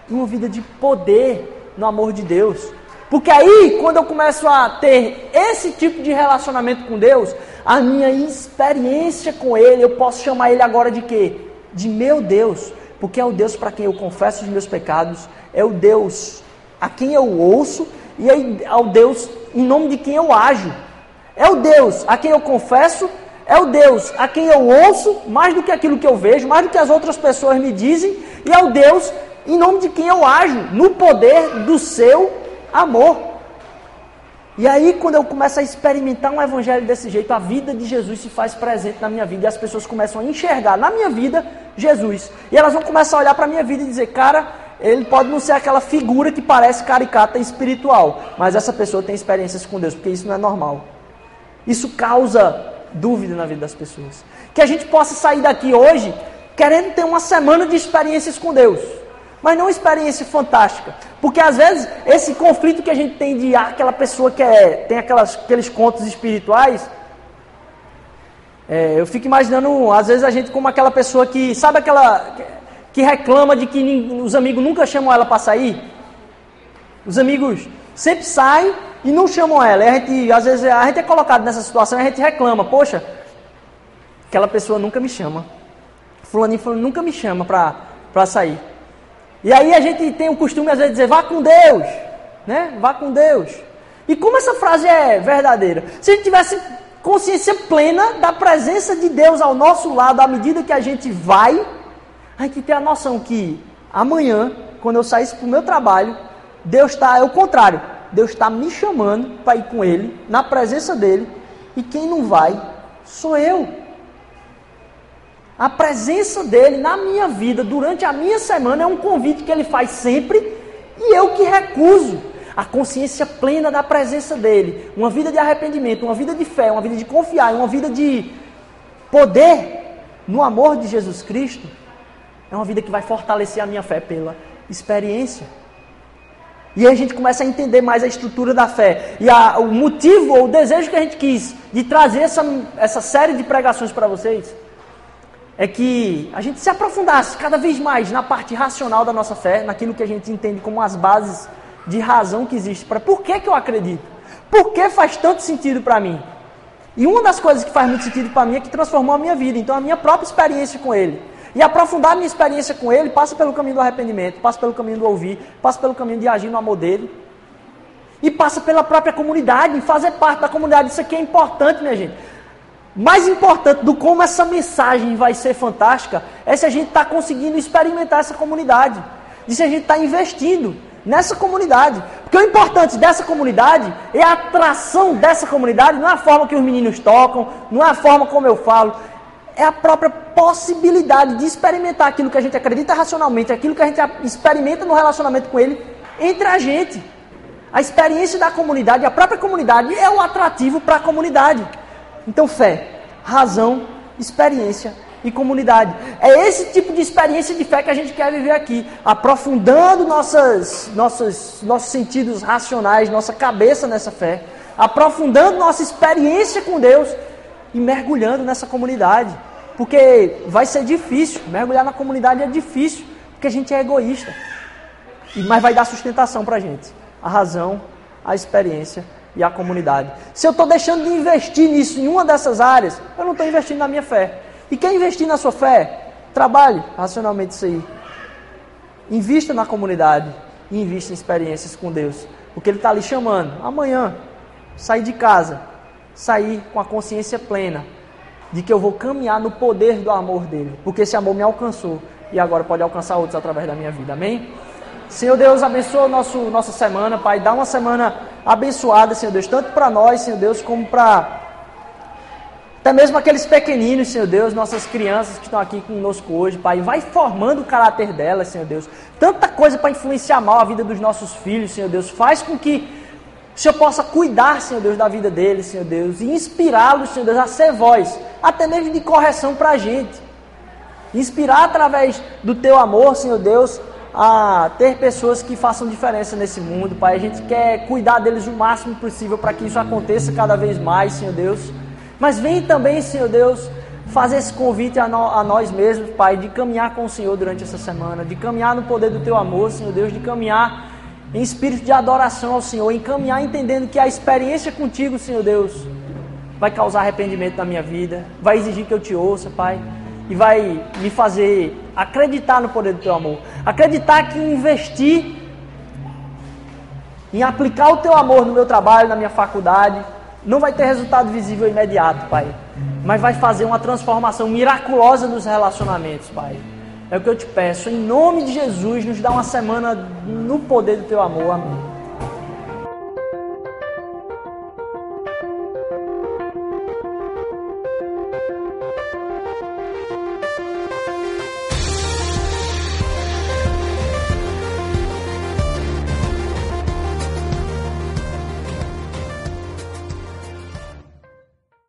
e uma vida de poder no amor de Deus. Porque aí, quando eu começo a ter esse tipo de relacionamento com Deus, a minha experiência com Ele, eu posso chamar Ele agora de quê? De meu Deus. Porque é o Deus para quem eu confesso os meus pecados, é o Deus a quem eu ouço e é o Deus em nome de quem eu ajo. É o Deus a quem eu confesso, é o Deus a quem eu ouço mais do que aquilo que eu vejo, mais do que as outras pessoas me dizem, e é o Deus em nome de quem eu ajo, no poder do seu amor. E aí, quando eu começo a experimentar um evangelho desse jeito, a vida de Jesus se faz presente na minha vida e as pessoas começam a enxergar na minha vida Jesus. E elas vão começar a olhar para a minha vida e dizer: Cara, ele pode não ser aquela figura que parece caricata espiritual, mas essa pessoa tem experiências com Deus, porque isso não é normal. Isso causa dúvida na vida das pessoas. Que a gente possa sair daqui hoje querendo ter uma semana de experiências com Deus mas não experiência fantástica. Porque às vezes esse conflito que a gente tem de ah, aquela pessoa que é, tem aquelas, aqueles contos espirituais, é, eu fico imaginando, às vezes, a gente como aquela pessoa que, sabe aquela. que reclama de que os amigos nunca chamam ela para sair? Os amigos sempre saem e não chamam ela. E a gente, às vezes, a gente é colocado nessa situação e a gente reclama, poxa, aquela pessoa nunca me chama. Fulaninho, fulaninho nunca me chama para sair. E aí a gente tem o costume às vezes de dizer, vá com Deus, né? Vá com Deus. E como essa frase é verdadeira? Se a gente tivesse consciência plena da presença de Deus ao nosso lado, à medida que a gente vai, a gente tem a noção que amanhã, quando eu saísse para o meu trabalho, Deus está, é o contrário, Deus está me chamando para ir com Ele, na presença dEle, e quem não vai sou eu. A presença dele na minha vida durante a minha semana é um convite que ele faz sempre e eu que recuso. A consciência plena da presença dele, uma vida de arrependimento, uma vida de fé, uma vida de confiar, uma vida de poder no amor de Jesus Cristo, é uma vida que vai fortalecer a minha fé pela experiência. E aí a gente começa a entender mais a estrutura da fé. E a, o motivo ou o desejo que a gente quis de trazer essa, essa série de pregações para vocês é que a gente se aprofundasse cada vez mais na parte racional da nossa fé, naquilo que a gente entende como as bases de razão que existe para por que, que eu acredito, por que faz tanto sentido para mim. E uma das coisas que faz muito sentido para mim é que transformou a minha vida, então a minha própria experiência com ele. E aprofundar a minha experiência com ele passa pelo caminho do arrependimento, passa pelo caminho do ouvir, passa pelo caminho de agir no amor dele. E passa pela própria comunidade, em fazer parte da comunidade. Isso aqui é importante, minha gente. Mais importante do como essa mensagem vai ser fantástica é se a gente está conseguindo experimentar essa comunidade. E se a gente está investindo nessa comunidade. Porque o importante dessa comunidade é a atração dessa comunidade, não é a forma que os meninos tocam, não é a forma como eu falo, é a própria possibilidade de experimentar aquilo que a gente acredita racionalmente, aquilo que a gente experimenta no relacionamento com ele, entre a gente. A experiência da comunidade, a própria comunidade é o atrativo para a comunidade. Então, fé, razão, experiência e comunidade. É esse tipo de experiência de fé que a gente quer viver aqui, aprofundando nossas, nossas, nossos sentidos racionais, nossa cabeça nessa fé, aprofundando nossa experiência com Deus e mergulhando nessa comunidade. Porque vai ser difícil, mergulhar na comunidade é difícil, porque a gente é egoísta. Mas vai dar sustentação para a gente. A razão, a experiência e a comunidade. Se eu estou deixando de investir nisso em uma dessas áreas, eu não estou investindo na minha fé. E quer investir na sua fé? Trabalhe racionalmente isso aí. Invista na comunidade e invista em experiências com Deus. Porque Ele está lhe chamando. Amanhã, sair de casa, sair com a consciência plena de que eu vou caminhar no poder do amor dele. Porque esse amor me alcançou e agora pode alcançar outros através da minha vida. Amém? Senhor Deus, abençoa nosso, nossa semana, Pai. Dá uma semana abençoada, Senhor Deus, tanto para nós, Senhor Deus, como para até mesmo aqueles pequeninos, Senhor Deus, nossas crianças que estão aqui conosco hoje, Pai. Vai formando o caráter delas, Senhor Deus. Tanta coisa para influenciar mal a vida dos nossos filhos, Senhor Deus. Faz com que o Senhor possa cuidar, Senhor Deus, da vida deles, Senhor Deus, e inspirá-los, Senhor Deus, a ser voz, até mesmo de correção para a gente. Inspirar através do teu amor, Senhor Deus, a ter pessoas que façam diferença nesse mundo, Pai. A gente quer cuidar deles o máximo possível para que isso aconteça cada vez mais, Senhor Deus. Mas vem também, Senhor Deus, fazer esse convite a, no, a nós mesmos, Pai, de caminhar com o Senhor durante essa semana, de caminhar no poder do Teu amor, Senhor Deus, de caminhar em espírito de adoração ao Senhor, em caminhar entendendo que a experiência contigo, Senhor Deus, vai causar arrependimento na minha vida, vai exigir que eu te ouça, Pai e vai me fazer acreditar no poder do teu amor. Acreditar que investir em aplicar o teu amor no meu trabalho, na minha faculdade, não vai ter resultado visível imediato, Pai, mas vai fazer uma transformação miraculosa nos relacionamentos, Pai. É o que eu te peço, em nome de Jesus, nos dá uma semana no poder do teu amor, amém.